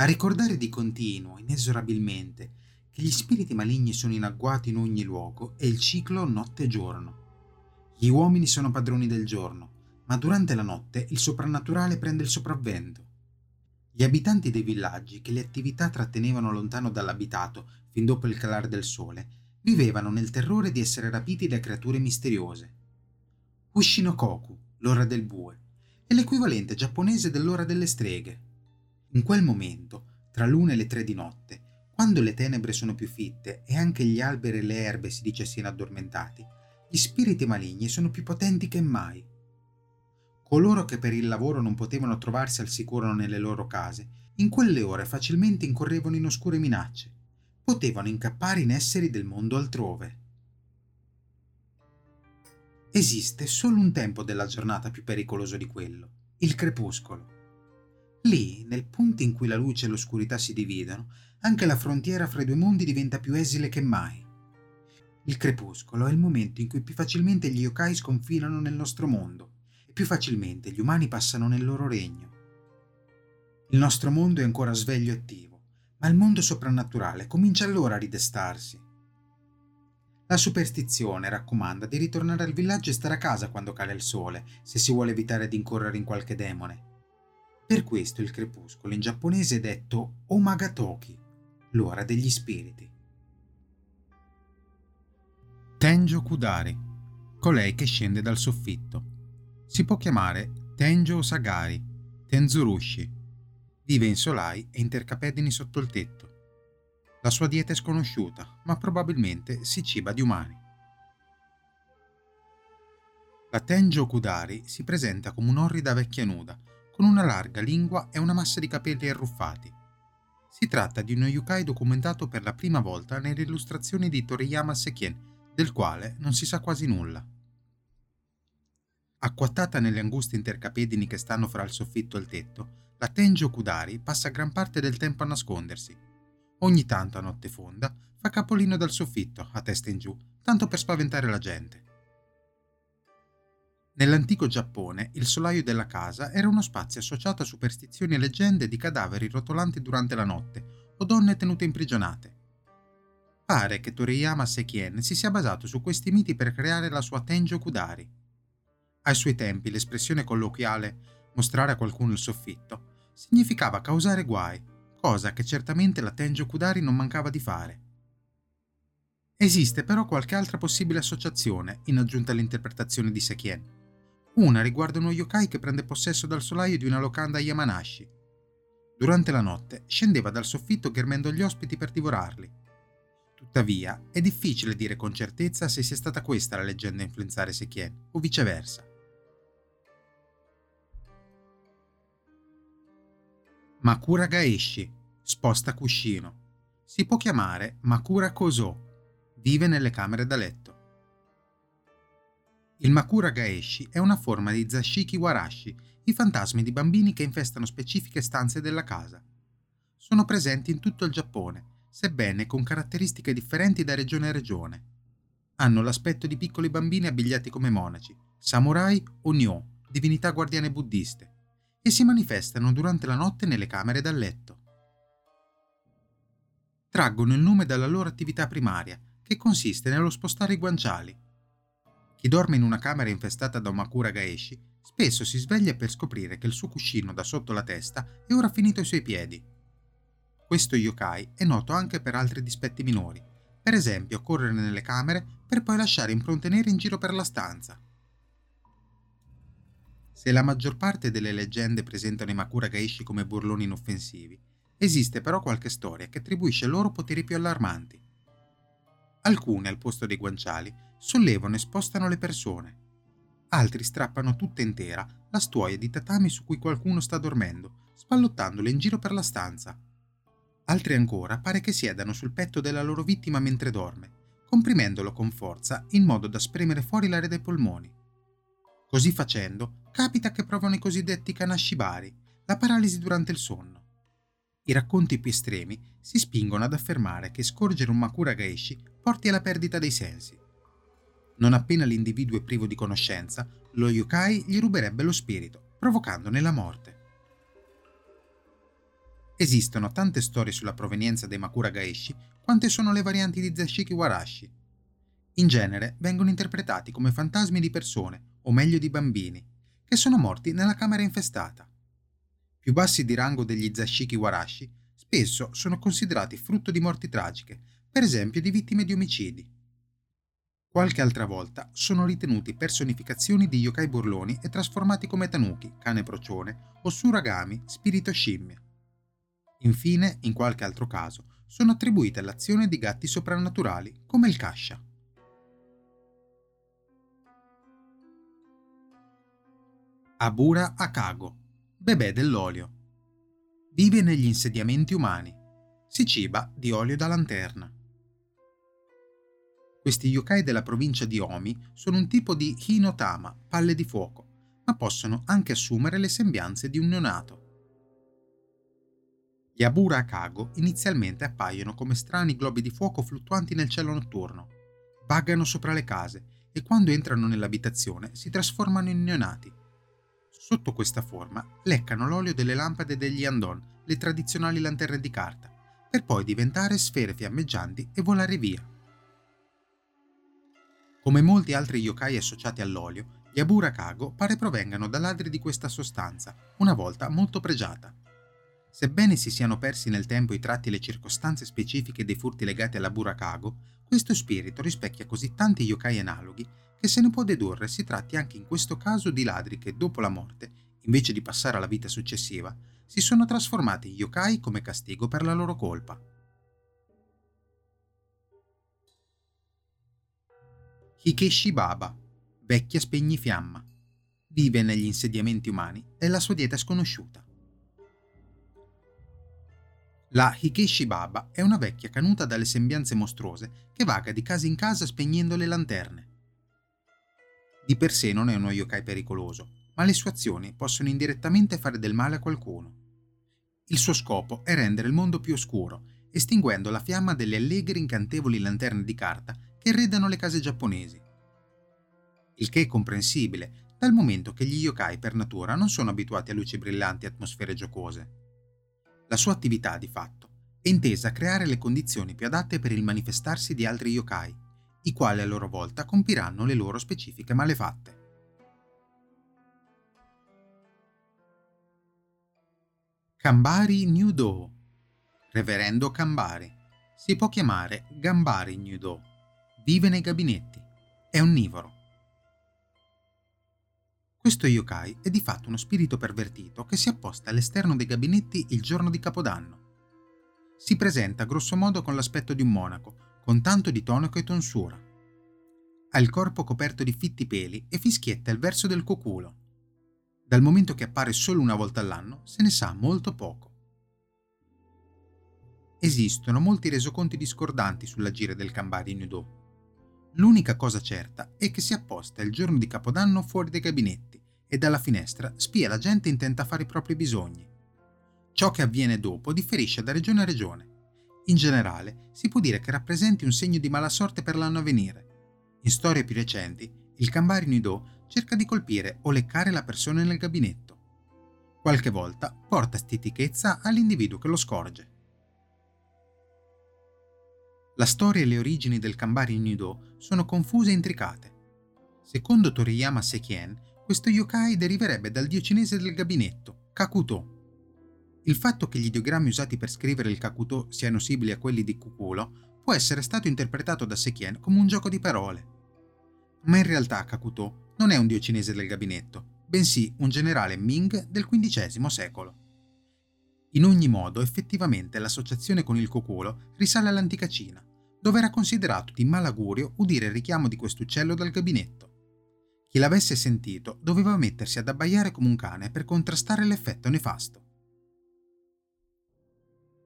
A ricordare di continuo, inesorabilmente, che gli spiriti maligni sono in agguato in ogni luogo è il ciclo notte-giorno. Gli uomini sono padroni del giorno, ma durante la notte il soprannaturale prende il sopravvento. Gli abitanti dei villaggi, che le attività trattenevano lontano dall'abitato fin dopo il calare del sole, vivevano nel terrore di essere rapiti da creature misteriose. Ushinokoku, l'ora del bue, è l'equivalente giapponese dell'ora delle streghe. In quel momento, tra l'una e le tre di notte, quando le tenebre sono più fitte e anche gli alberi e le erbe si dice siano addormentati, gli spiriti maligni sono più potenti che mai. Coloro che per il lavoro non potevano trovarsi al sicuro nelle loro case, in quelle ore facilmente incorrevano in oscure minacce. Potevano incappare in esseri del mondo altrove. Esiste solo un tempo della giornata più pericoloso di quello, il crepuscolo. Lì, nel punto in cui la luce e l'oscurità si dividono, anche la frontiera fra i due mondi diventa più esile che mai. Il crepuscolo è il momento in cui più facilmente gli yokai sconfinano nel nostro mondo e più facilmente gli umani passano nel loro regno. Il nostro mondo è ancora sveglio e attivo, ma il mondo soprannaturale comincia allora a ridestarsi. La superstizione raccomanda di ritornare al villaggio e stare a casa quando cade il sole, se si vuole evitare di incorrere in qualche demone. Per questo il crepuscolo in giapponese è detto Omagatoki, l'ora degli spiriti. Tenjo Kudari, colei che scende dal soffitto. Si può chiamare Tenjo Osagari, Tenzurushi. Vive in solai e intercapedini sotto il tetto. La sua dieta è sconosciuta, ma probabilmente si ciba di umani. La Tenjo Kudari si presenta come un'orrida vecchia nuda, con una larga lingua e una massa di capelli arruffati. Si tratta di uno yukai documentato per la prima volta nelle illustrazioni di Toriyama Sekien, del quale non si sa quasi nulla. Acquattata nelle anguste intercapedini che stanno fra il soffitto e il tetto, la Tenjo Kudari passa gran parte del tempo a nascondersi. Ogni tanto a notte fonda fa capolino dal soffitto, a testa in giù, tanto per spaventare la gente. Nell'antico Giappone il solaio della casa era uno spazio associato a superstizioni e leggende di cadaveri rotolanti durante la notte o donne tenute imprigionate. Pare che Toriyama Sekien si sia basato su questi miti per creare la sua Tenjo Kudari. Ai suoi tempi l'espressione colloquiale mostrare a qualcuno il soffitto significava causare guai, cosa che certamente la Tenjo Kudari non mancava di fare. Esiste però qualche altra possibile associazione in aggiunta all'interpretazione di Sekien. Una riguarda uno yokai che prende possesso dal solaio di una locanda a Yamanashi. Durante la notte scendeva dal soffitto ghermendo gli ospiti per divorarli. Tuttavia, è difficile dire con certezza se sia stata questa la leggenda a influenzare Sekien, o viceversa. Makura Gaeshi, sposta cuscino. Si può chiamare Makura Koso. Vive nelle camere da letto. Il Makura Gaeshi è una forma di Zashiki Warashi, i fantasmi di bambini che infestano specifiche stanze della casa. Sono presenti in tutto il Giappone, sebbene con caratteristiche differenti da regione a regione. Hanno l'aspetto di piccoli bambini abbigliati come monaci, samurai o nyo, divinità guardiane buddiste, e si manifestano durante la notte nelle camere da letto. Traggono il nome dalla loro attività primaria, che consiste nello spostare i guanciali, chi dorme in una camera infestata da un Makura Gaeshi spesso si sveglia per scoprire che il suo cuscino da sotto la testa è ora finito ai suoi piedi. Questo yokai è noto anche per altri dispetti minori, per esempio correre nelle camere per poi lasciare impronte nere in giro per la stanza. Se la maggior parte delle leggende presentano i Makura Gaeshi come burloni inoffensivi, esiste però qualche storia che attribuisce loro poteri più allarmanti. Alcune, al posto dei guanciali, sollevano e spostano le persone. Altri strappano tutta intera la stuoia di tatami su cui qualcuno sta dormendo, spallottandole in giro per la stanza. Altri ancora pare che siedano sul petto della loro vittima mentre dorme, comprimendolo con forza in modo da spremere fuori l'aria dai polmoni. Così facendo, capita che provano i cosiddetti kanashibari, la paralisi durante il sonno. I racconti più estremi si spingono ad affermare che scorgere un Makura Gaishi porti alla perdita dei sensi. Non appena l'individuo è privo di conoscenza, lo yokai gli ruberebbe lo spirito, provocandone la morte. Esistono tante storie sulla provenienza dei Makura Gaishi quante sono le varianti di Zashiki Warashi. In genere vengono interpretati come fantasmi di persone, o meglio di bambini, che sono morti nella camera infestata più bassi di rango degli zashiki warashi, spesso sono considerati frutto di morti tragiche, per esempio di vittime di omicidi. Qualche altra volta sono ritenuti personificazioni di yokai burloni e trasformati come tanuki, cane procione o suragami, spirito scimmia. Infine, in qualche altro caso, sono attribuite all'azione di gatti soprannaturali, come il Kasha. Abura Akago bebè dell'olio. Vive negli insediamenti umani. Si ciba di olio da lanterna. Questi yokai della provincia di Omi sono un tipo di Hinotama, palle di fuoco, ma possono anche assumere le sembianze di un neonato. Gli Abura Akago inizialmente appaiono come strani globi di fuoco fluttuanti nel cielo notturno, vaggano sopra le case e quando entrano nell'abitazione si trasformano in neonati Sotto questa forma leccano l'olio delle lampade degli Andon, le tradizionali lanterne di carta, per poi diventare sfere fiammeggianti e volare via. Come molti altri yokai associati all'olio, gli Aburakago pare provengano da ladri di questa sostanza, una volta molto pregiata. Sebbene si siano persi nel tempo i tratti e le circostanze specifiche dei furti legati all'Aburakago, questo spirito rispecchia così tanti yokai analoghi che se ne può dedurre si tratti anche in questo caso di ladri che dopo la morte, invece di passare alla vita successiva, si sono trasformati in yokai come castigo per la loro colpa. Hikeshi Baba, vecchia spegnifiamma, vive negli insediamenti umani e la sua dieta è sconosciuta. La Hikeshi Baba è una vecchia canuta dalle sembianze mostruose che vaga di casa in casa spegnendo le lanterne. Di per sé non è uno yokai pericoloso, ma le sue azioni possono indirettamente fare del male a qualcuno. Il suo scopo è rendere il mondo più oscuro, estinguendo la fiamma delle allegre incantevoli lanterne di carta che irredano le case giapponesi. Il che è comprensibile, dal momento che gli yokai per natura non sono abituati a luci brillanti e atmosfere giocose. La sua attività, di fatto, è intesa a creare le condizioni più adatte per il manifestarsi di altri yokai, i quali a loro volta compiranno le loro specifiche malefatte. Kambari Nyudo Reverendo Kambari si può chiamare Gambari Nyudo. Vive nei gabinetti. È onnivoro. Questo yokai è di fatto uno spirito pervertito che si apposta all'esterno dei gabinetti il giorno di Capodanno. Si presenta grossomodo con l'aspetto di un monaco, con tanto di tonaco e tonsura. Ha il corpo coperto di fitti peli e fischietta il verso del coculo. Dal momento che appare solo una volta all'anno, se ne sa molto poco. Esistono molti resoconti discordanti sull'agire del Cambari Nudo. L'unica cosa certa è che si apposta il giorno di Capodanno fuori dai gabinetti e dalla finestra spia la gente intenta fare i propri bisogni. Ciò che avviene dopo differisce da regione a regione. In generale, si può dire che rappresenti un segno di mala sorte per l'anno a venire. In storie più recenti, il Kambari Nido cerca di colpire o leccare la persona nel gabinetto. Qualche volta porta stitichezza all'individuo che lo scorge. La storia e le origini del Kambari Nido sono confuse e intricate. Secondo Toriyama Sekien, questo yokai deriverebbe dal dio cinese del gabinetto, Kakuto, il fatto che gli ideogrammi usati per scrivere il Kakuto siano simili a quelli di Kukulo può essere stato interpretato da Sekien come un gioco di parole. Ma in realtà Kakuto non è un dio cinese del gabinetto, bensì un generale Ming del XV secolo. In ogni modo, effettivamente l'associazione con il Kokulo risale all'antica Cina, dove era considerato di malaugurio udire il richiamo di quest'uccello dal gabinetto. Chi l'avesse sentito doveva mettersi ad abbaiare come un cane per contrastare l'effetto nefasto.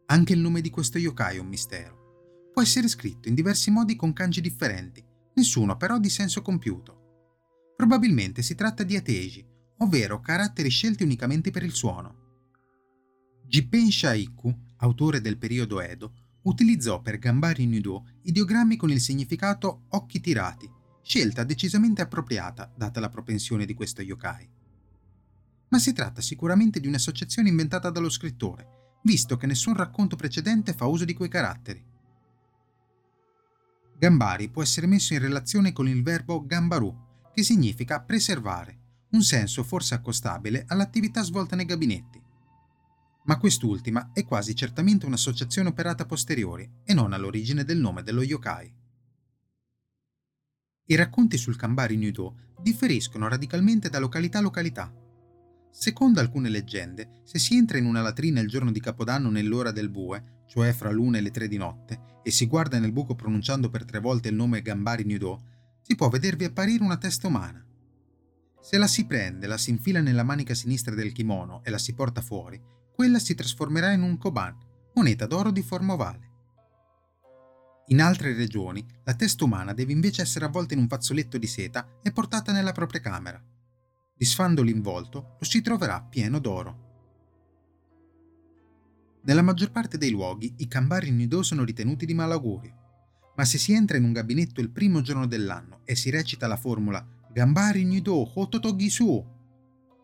Anche il nome di questo yokai è un mistero. Può essere scritto in diversi modi con kanji differenti, nessuno però di senso compiuto. Probabilmente si tratta di ateji, ovvero caratteri scelti unicamente per il suono. Jippen Shaiku, autore del periodo Edo, utilizzò per Gambari Nudo ideogrammi con il significato occhi tirati, scelta decisamente appropriata data la propensione di questo yokai. Ma si tratta sicuramente di un'associazione inventata dallo scrittore, visto che nessun racconto precedente fa uso di quei caratteri. Gambari può essere messo in relazione con il verbo gambaru, che significa preservare, un senso forse accostabile all'attività svolta nei gabinetti. Ma quest'ultima è quasi certamente un'associazione operata posteriori e non all'origine del nome dello yokai. I racconti sul Kambari Nudo differiscono radicalmente da località a località. Secondo alcune leggende, se si entra in una latrina il giorno di Capodanno nell'ora del bue, cioè fra l'una e le tre di notte, e si guarda nel buco pronunciando per tre volte il nome Gambari Nudo, si può vedervi apparire una testa umana. Se la si prende, la si infila nella manica sinistra del kimono e la si porta fuori, quella si trasformerà in un koban, moneta d'oro di forma ovale. In altre regioni, la testa umana deve invece essere avvolta in un fazzoletto di seta e portata nella propria camera. Disfando l'involto, lo si troverà pieno d'oro. Nella maggior parte dei luoghi, i cambari nido sono ritenuti di malaugurio ma se si entra in un gabinetto il primo giorno dell'anno e si recita la formula Gambari Nido Hototogi Su,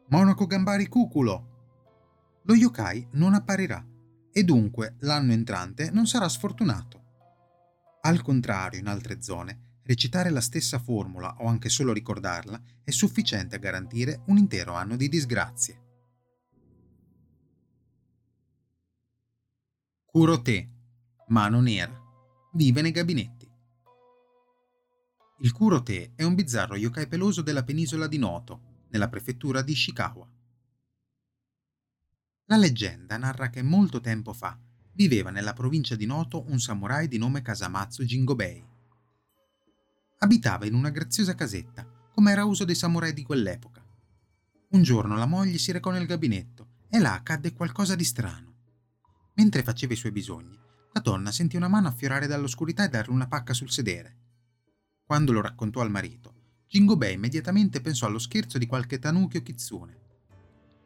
Monaco Gambari Cuculo, lo yokai non apparirà e dunque l'anno entrante non sarà sfortunato. Al contrario, in altre zone, recitare la stessa formula o anche solo ricordarla è sufficiente a garantire un intero anno di disgrazie. Kurote, mano nera vive nei gabinetti. Il Kurote è un bizzarro yokai peloso della penisola di Noto, nella prefettura di Ishikawa. La leggenda narra che molto tempo fa viveva nella provincia di Noto un samurai di nome Kasamatsu Jingobei. Abitava in una graziosa casetta, come era uso dei samurai di quell'epoca. Un giorno la moglie si recò nel gabinetto e là accadde qualcosa di strano. Mentre faceva i suoi bisogni, la donna sentì una mano affiorare dall'oscurità e darle una pacca sul sedere. Quando lo raccontò al marito, Jingobei immediatamente pensò allo scherzo di qualche tanuki o kitsune.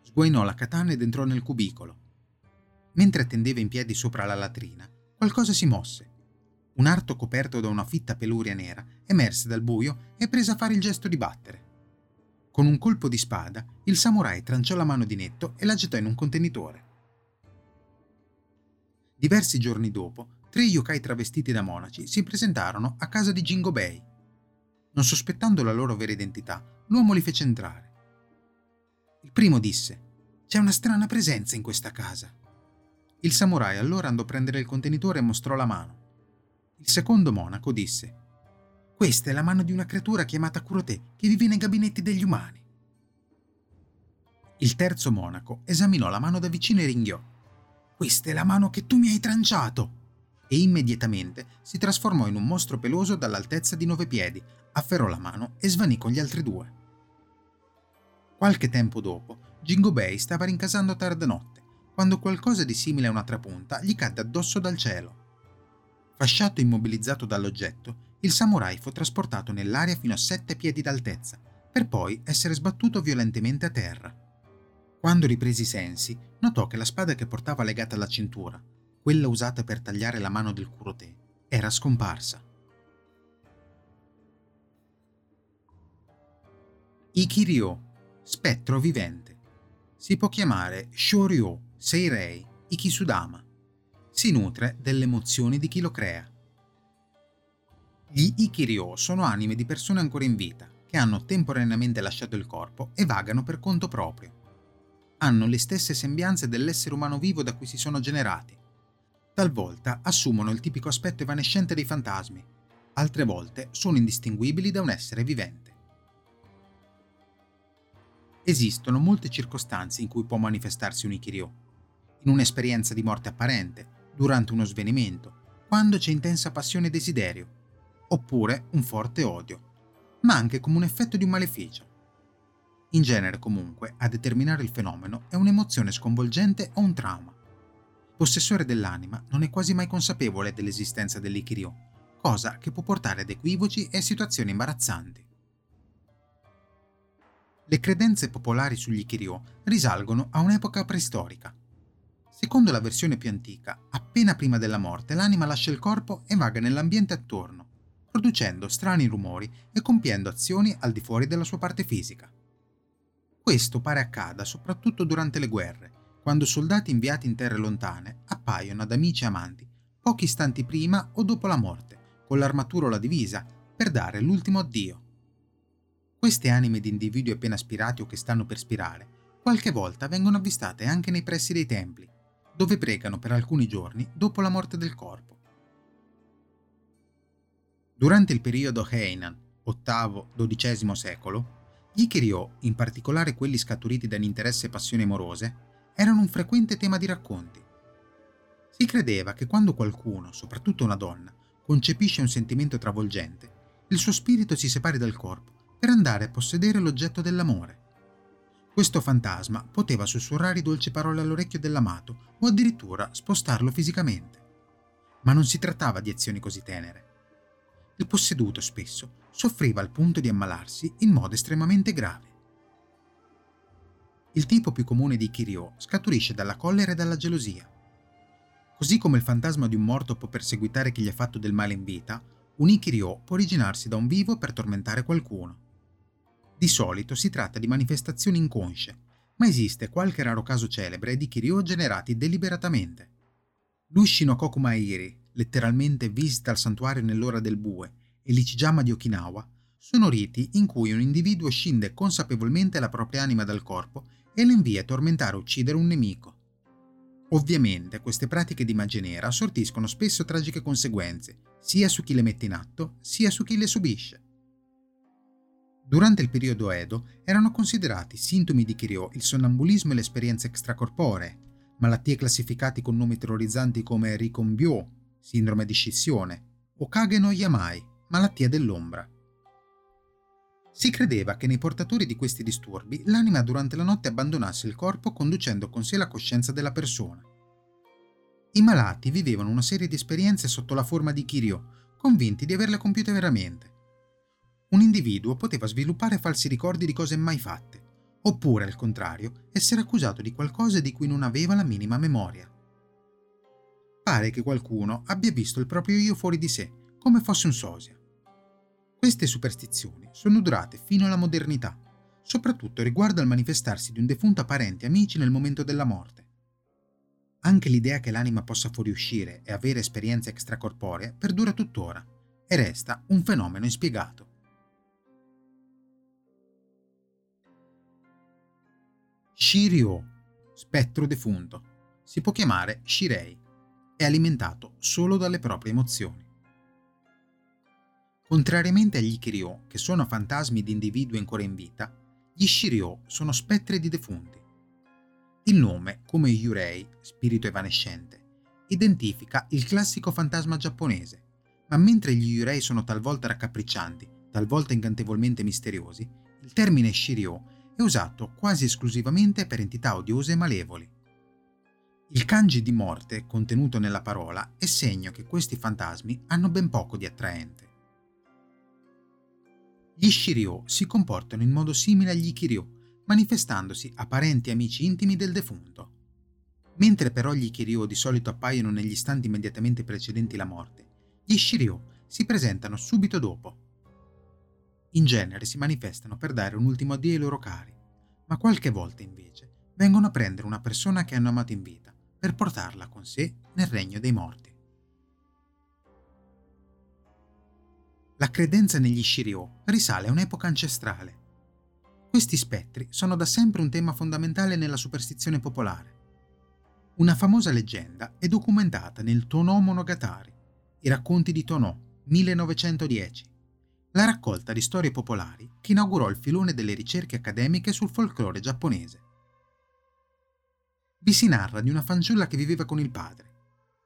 Sguainò la katana ed entrò nel cubicolo. Mentre tendeva in piedi sopra la latrina, qualcosa si mosse. Un arto coperto da una fitta peluria nera emerse dal buio e prese a fare il gesto di battere. Con un colpo di spada, il samurai tranciò la mano di netto e la gettò in un contenitore. Diversi giorni dopo, tre yokai travestiti da monaci si presentarono a casa di Jingobei. Non sospettando la loro vera identità, l'uomo li fece entrare. Il primo disse: C'è una strana presenza in questa casa. Il samurai allora andò a prendere il contenitore e mostrò la mano. Il secondo monaco disse: Questa è la mano di una creatura chiamata Kurote che vive nei gabinetti degli umani. Il terzo monaco esaminò la mano da vicino e ringhiò. Questa è la mano che tu mi hai tranciato! E immediatamente si trasformò in un mostro peloso dall'altezza di nove piedi, afferrò la mano e svanì con gli altri due. Qualche tempo dopo, Jingobei stava rincasando a tarda notte, quando qualcosa di simile a una trapunta gli cadde addosso dal cielo. Fasciato e immobilizzato dall'oggetto, il samurai fu trasportato nell'aria fino a sette piedi d'altezza, per poi essere sbattuto violentemente a terra. Quando riprese i sensi, notò che la spada che portava legata alla cintura, quella usata per tagliare la mano del Kurote, era scomparsa. Ikiryo, spettro vivente. Si può chiamare Shoryo, Seirei, Ikisudama. Si nutre delle emozioni di chi lo crea. Gli Ikiryo sono anime di persone ancora in vita, che hanno temporaneamente lasciato il corpo e vagano per conto proprio hanno le stesse sembianze dell'essere umano vivo da cui si sono generati. Talvolta assumono il tipico aspetto evanescente dei fantasmi, altre volte sono indistinguibili da un essere vivente. Esistono molte circostanze in cui può manifestarsi un Ikiryo. In un'esperienza di morte apparente, durante uno svenimento, quando c'è intensa passione e desiderio, oppure un forte odio, ma anche come un effetto di un maleficio. In genere, comunque, a determinare il fenomeno è un'emozione sconvolgente o un trauma. Possessore dell'anima non è quasi mai consapevole dell'esistenza dell'Ikiryo, cosa che può portare ad equivoci e situazioni imbarazzanti. Le credenze popolari sugli Ikiryo risalgono a un'epoca preistorica. Secondo la versione più antica, appena prima della morte l'anima lascia il corpo e vaga nell'ambiente attorno, producendo strani rumori e compiendo azioni al di fuori della sua parte fisica. Questo pare accada soprattutto durante le guerre, quando soldati inviati in terre lontane appaiono ad amici e amanti pochi istanti prima o dopo la morte, con l'armatura o la divisa, per dare l'ultimo addio. Queste anime di individui appena aspirati o che stanno per spirare, qualche volta vengono avvistate anche nei pressi dei templi, dove pregano per alcuni giorni dopo la morte del corpo. Durante il periodo Heian, VIII-XII secolo, gli Ikiryo, in particolare quelli scaturiti da un e passioni amorose, erano un frequente tema di racconti. Si credeva che quando qualcuno, soprattutto una donna, concepisce un sentimento travolgente, il suo spirito si separi dal corpo per andare a possedere l'oggetto dell'amore. Questo fantasma poteva sussurrare dolci parole all'orecchio dell'amato o addirittura spostarlo fisicamente. Ma non si trattava di azioni così tenere. Il posseduto spesso soffriva al punto di ammalarsi in modo estremamente grave. Il tipo più comune di Kiryo scaturisce dalla collera e dalla gelosia. Così come il fantasma di un morto può perseguitare chi gli ha fatto del male in vita, un Ikiryo può originarsi da un vivo per tormentare qualcuno. Di solito si tratta di manifestazioni inconsce, ma esiste qualche raro caso celebre di Kiryo generati deliberatamente. L'Ushino Kokumairi, letteralmente visita al santuario nell'ora del bue, e l'Ichijama di Okinawa, sono riti in cui un individuo scinde consapevolmente la propria anima dal corpo e la invia a tormentare o uccidere un nemico. Ovviamente queste pratiche di magia nera sortiscono spesso tragiche conseguenze, sia su chi le mette in atto, sia su chi le subisce. Durante il periodo Edo erano considerati sintomi di Kiryo il sonnambulismo e le esperienze extracorporee, malattie classificate con nomi terrorizzanti come Rikonbyo, sindrome di scissione, o Kage no Yamai, malattia dell'ombra. Si credeva che nei portatori di questi disturbi l'anima durante la notte abbandonasse il corpo conducendo con sé la coscienza della persona. I malati vivevano una serie di esperienze sotto la forma di Kiryo, convinti di averle compiute veramente. Un individuo poteva sviluppare falsi ricordi di cose mai fatte, oppure, al contrario, essere accusato di qualcosa di cui non aveva la minima memoria. Pare che qualcuno abbia visto il proprio io fuori di sé, come fosse un sosia. Queste superstizioni sono durate fino alla modernità, soprattutto riguardo al manifestarsi di un defunto a parenti e amici nel momento della morte. Anche l'idea che l'anima possa fuoriuscire e avere esperienze extracorporee perdura tuttora e resta un fenomeno inspiegato. Shiryo, spettro defunto, si può chiamare Shirei, è alimentato solo dalle proprie emozioni. Contrariamente agli Kiryo, che sono fantasmi di individui ancora in vita, gli Shiryo sono spettri di defunti. Il nome, come Yurei, spirito evanescente, identifica il classico fantasma giapponese, ma mentre gli Yurei sono talvolta raccapriccianti, talvolta incantevolmente misteriosi, il termine Shiryo è usato quasi esclusivamente per entità odiose e malevoli. Il kanji di morte contenuto nella parola è segno che questi fantasmi hanno ben poco di attraente. Gli Shiryo si comportano in modo simile agli Kiryu, manifestandosi a parenti e amici intimi del defunto. Mentre però gli Kiryu di solito appaiono negli istanti immediatamente precedenti la morte, gli Shiryu si presentano subito dopo. In genere si manifestano per dare un ultimo addio ai loro cari, ma qualche volta invece vengono a prendere una persona che hanno amato in vita per portarla con sé nel regno dei morti. La credenza negli Shiryo risale a un'epoca ancestrale. Questi spettri sono da sempre un tema fondamentale nella superstizione popolare. Una famosa leggenda è documentata nel Tono Monogatari, i racconti di Tono, 1910, la raccolta di storie popolari che inaugurò il filone delle ricerche accademiche sul folklore giapponese. Vi si narra di una fanciulla che viveva con il padre.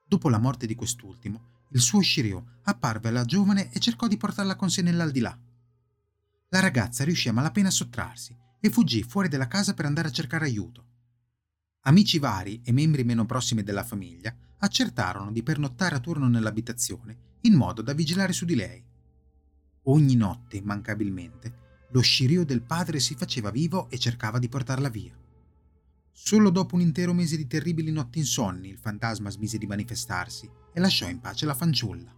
Dopo la morte di quest'ultimo, il suo Shiryu apparve alla giovane e cercò di portarla con sé nell'aldilà. La ragazza riuscì a malapena a sottrarsi e fuggì fuori dalla casa per andare a cercare aiuto. Amici vari e membri meno prossimi della famiglia accertarono di pernottare a turno nell'abitazione in modo da vigilare su di lei. Ogni notte, immancabilmente, lo scirio del padre si faceva vivo e cercava di portarla via. Solo dopo un intero mese di terribili notti insonni il fantasma smise di manifestarsi e lasciò in pace la fanciulla.